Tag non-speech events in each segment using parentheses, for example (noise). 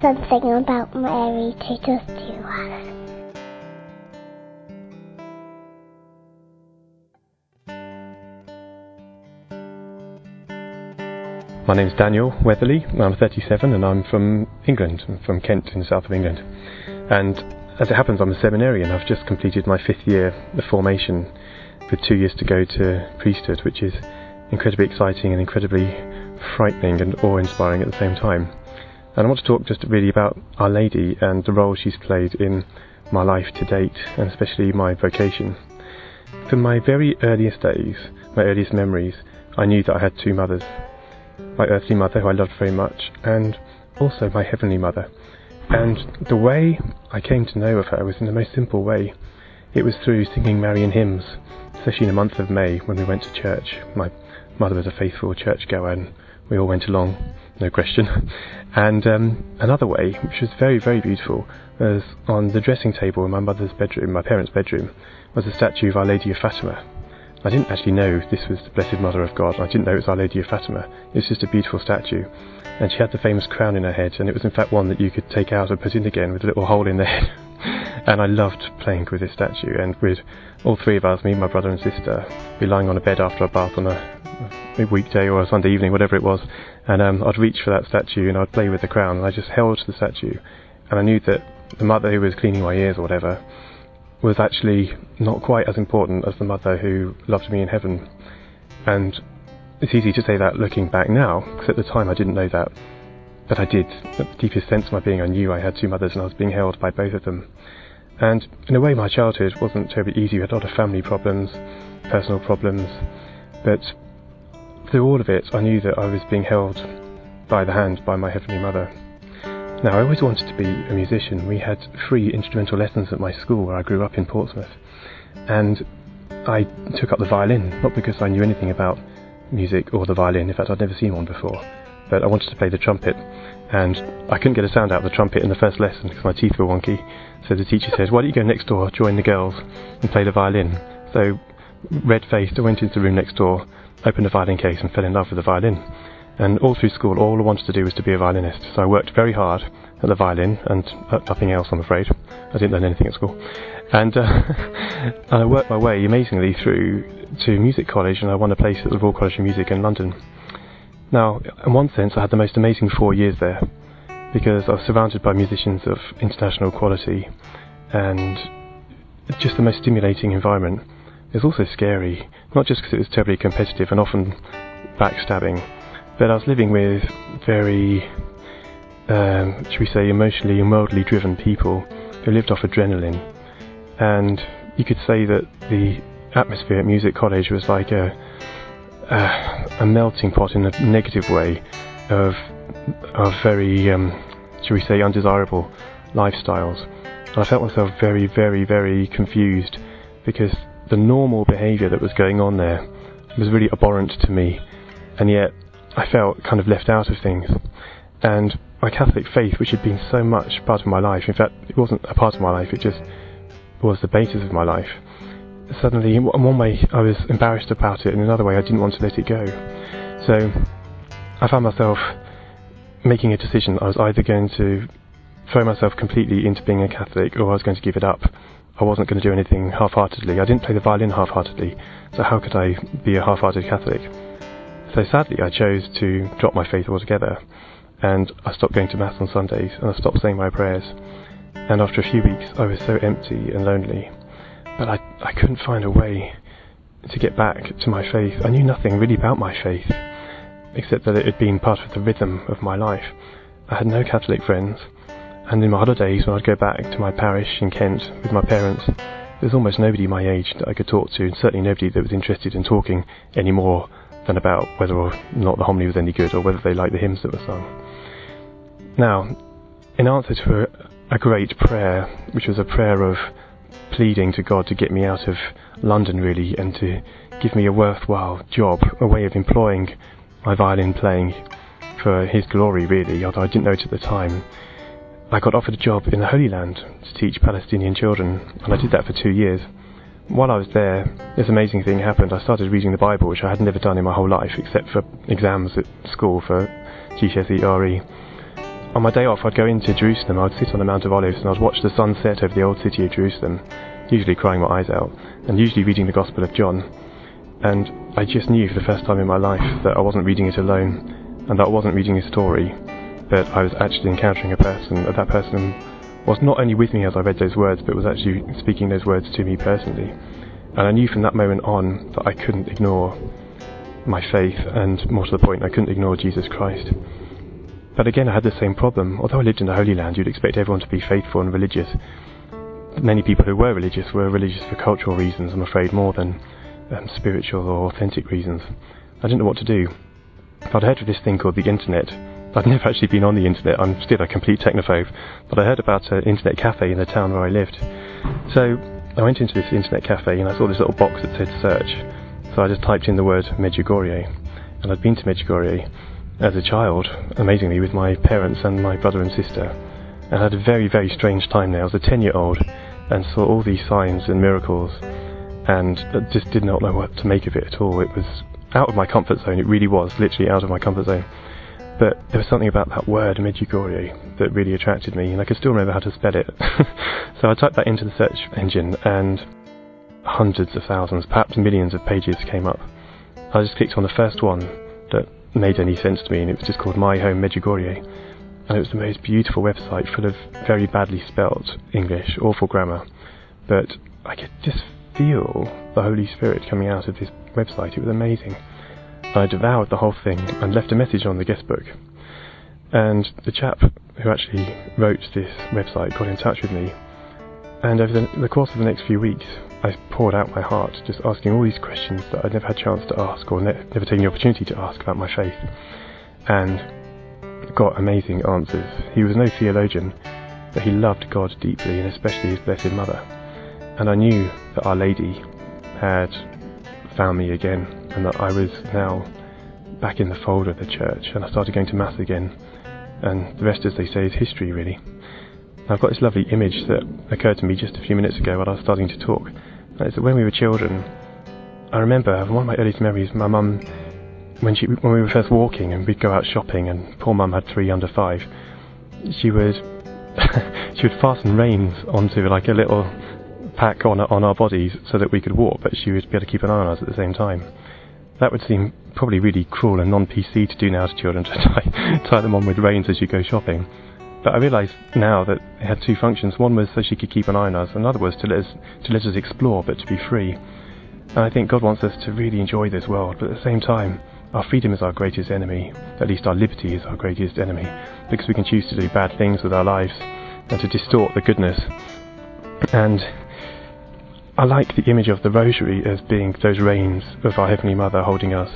something about Mary to us. My name's Daniel Weatherly. I'm 37 and I'm from England, I'm from Kent in the south of England. And as it happens, I'm a seminarian. I've just completed my fifth year of formation with two years to go to priesthood, which is incredibly exciting and incredibly frightening and awe inspiring at the same time. And I want to talk just really about Our Lady and the role she's played in my life to date, and especially my vocation. From my very earliest days, my earliest memories, I knew that I had two mothers my earthly mother, who I loved very much, and also my heavenly mother. And the way I came to know of her was in the most simple way. It was through singing Marian hymns, especially in the month of May when we went to church. My mother was a faithful churchgoer, and we all went along, no question. And um, another way, which was very, very beautiful, was on the dressing table in my mother's bedroom, my parents' bedroom, was a statue of Our Lady of Fatima. I didn't actually know this was the Blessed Mother of God. I didn't know it was Our Lady of Fatima. It was just a beautiful statue. And she had the famous crown in her head, and it was in fact one that you could take out and put in again with a little hole in the head. (laughs) and I loved playing with this statue, and with all three of us, me, my brother and sister, be lying on a bed after a bath on a weekday or a Sunday evening, whatever it was, and um, I'd reach for that statue and I'd play with the crown, and I just held the statue, and I knew that the mother who was cleaning my ears or whatever was actually not quite as important as the mother who loved me in heaven. And it's easy to say that looking back now, because at the time I didn't know that. But I did. At the deepest sense of my being, I knew I had two mothers and I was being held by both of them. And in a way, my childhood wasn't terribly easy. We had a lot of family problems, personal problems. But through all of it, I knew that I was being held by the hand by my Heavenly Mother. Now, I always wanted to be a musician. We had free instrumental lessons at my school where I grew up in Portsmouth. And I took up the violin, not because I knew anything about music or the violin, in fact, I'd never seen one before, but I wanted to play the trumpet. And I couldn't get a sound out of the trumpet in the first lesson because my teeth were wonky. So the teacher said, Why don't you go next door, join the girls, and play the violin? So, red faced, I went into the room next door, opened a violin case, and fell in love with the violin. And all through school, all I wanted to do was to be a violinist. So I worked very hard at the violin and at nothing else, I'm afraid. I didn't learn anything at school. And, uh, (laughs) I worked my way amazingly through to music college, and I won a place at the Royal College of Music in London. Now, in one sense, I had the most amazing four years there because I was surrounded by musicians of international quality and just the most stimulating environment. It was also scary, not just because it was terribly competitive and often backstabbing, but I was living with very, um, should we say, emotionally and worldly driven people who lived off adrenaline. And you could say that the atmosphere at Music College was like a, a, a melting pot in a negative way of, of very, um, should we say, undesirable lifestyles. And I felt myself very, very, very confused because the normal behaviour that was going on there was really abhorrent to me, and yet I felt kind of left out of things. And my Catholic faith, which had been so much part of my life, in fact, it wasn't a part of my life, it just was the basis of my life. Suddenly, in one way, I was embarrassed about it, and in another way, I didn't want to let it go. So, I found myself making a decision. I was either going to throw myself completely into being a Catholic, or I was going to give it up. I wasn't going to do anything half heartedly. I didn't play the violin half heartedly, so how could I be a half hearted Catholic? So sadly, I chose to drop my faith altogether, and I stopped going to Mass on Sundays, and I stopped saying my prayers. And after a few weeks, I was so empty and lonely, but I, I couldn't find a way to get back to my faith. I knew nothing really about my faith, except that it had been part of the rhythm of my life. I had no Catholic friends, and in my holidays, when I'd go back to my parish in Kent with my parents, there was almost nobody my age that I could talk to, and certainly nobody that was interested in talking any more than about whether or not the homily was any good or whether they liked the hymns that were sung. Now, in answer to a, a great prayer, which was a prayer of pleading to God to get me out of London really and to give me a worthwhile job, a way of employing my violin playing for His glory really, although I didn't know it at the time. I got offered a job in the Holy Land to teach Palestinian children, and I did that for two years while I was there, this amazing thing happened. I started reading the Bible, which I had never done in my whole life, except for exams at school for GCSE RE. on my day off, I'd go into Jerusalem. I'd sit on the Mount of Olives and I'd watch the sun set over the old city of Jerusalem, usually crying my eyes out, and usually reading the Gospel of John. And I just knew for the first time in my life that I wasn't reading it alone, and that I wasn't reading a story, but I was actually encountering a person, that that person was not only with me as I read those words, but was actually speaking those words to me personally. And I knew from that moment on that I couldn't ignore my faith, and more to the point, I couldn't ignore Jesus Christ. But again, I had the same problem. Although I lived in the Holy Land, you'd expect everyone to be faithful and religious. Many people who were religious were religious for cultural reasons, I'm afraid, more than um, spiritual or authentic reasons. I didn't know what to do. I'd heard of this thing called the internet. I'd never actually been on the internet. I'm still a complete technophobe. But I heard about an internet cafe in the town where I lived. So I went into this internet cafe and I saw this little box that said search. So I just typed in the word Medjugorje. And I'd been to Medjugorje as a child, amazingly, with my parents and my brother and sister. And I had a very, very strange time there. I was a 10 year old and saw all these signs and miracles and just did not know what to make of it at all. It was out of my comfort zone. It really was, literally out of my comfort zone. But there was something about that word, Medjugorje, that really attracted me, and I could still remember how to spell it. (laughs) so I typed that into the search engine, and hundreds of thousands, perhaps millions of pages came up. I just clicked on the first one that made any sense to me, and it was just called My Home Medjugorje. And it was the most beautiful website full of very badly spelt English, awful grammar. But I could just feel the Holy Spirit coming out of this website. It was amazing. I devoured the whole thing and left a message on the guest book. And the chap who actually wrote this website got in touch with me. And over the, the course of the next few weeks, I poured out my heart, just asking all these questions that I'd never had a chance to ask or ne- never taken the opportunity to ask about my faith. And got amazing answers. He was no theologian, but he loved God deeply, and especially his Blessed Mother. And I knew that Our Lady had found me again, and that I was now back in the fold of the church, and I started going to Mass again. And the rest, as they say, is history, really. I've got this lovely image that occurred to me just a few minutes ago while I was starting to talk. It's that when we were children, I remember one of my earliest memories, my mum, when she when we were first walking and we'd go out shopping, and poor mum had three under five, she would (laughs) she would fasten reins onto like a little pack on on our bodies so that we could walk, but she would be able to keep an eye on us at the same time. That would seem probably really cruel and non-PC to do now to children (laughs) to tie, tie them on with reins as you go shopping. But I realise now that it had two functions. One was so she could keep an eye on us, another was to let us to let us explore, but to be free. And I think God wants us to really enjoy this world, but at the same time, our freedom is our greatest enemy. At least our liberty is our greatest enemy, because we can choose to do bad things with our lives and to distort the goodness. And I like the image of the rosary as being those reins of our Heavenly Mother holding us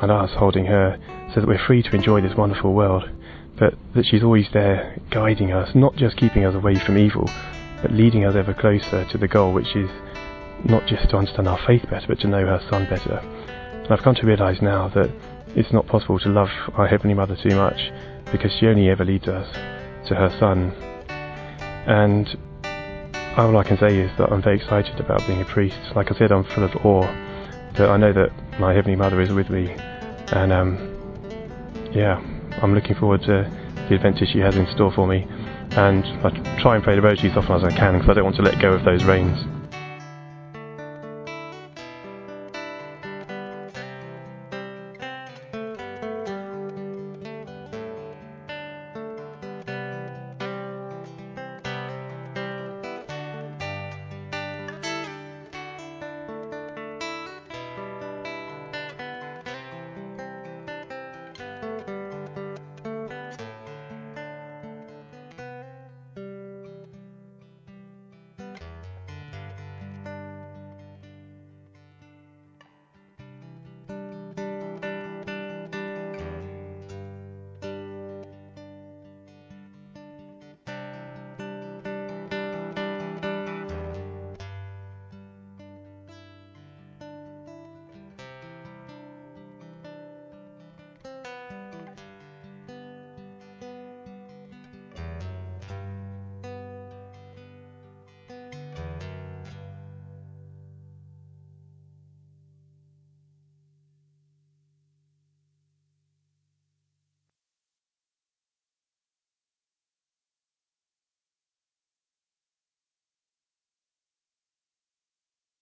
and us holding her, so that we're free to enjoy this wonderful world, but that she's always there guiding us, not just keeping us away from evil, but leading us ever closer to the goal, which is not just to understand our faith better, but to know her Son better. And I've come to realise now that it's not possible to love our Heavenly Mother too much, because she only ever leads us to her Son. And all I can say is that I'm very excited about being a priest. Like I said, I'm full of awe, but I know that my Heavenly Mother is with me, and um, yeah, I'm looking forward to the adventure she has in store for me. And I try and pray the rosary as often as I can because I don't want to let go of those reins.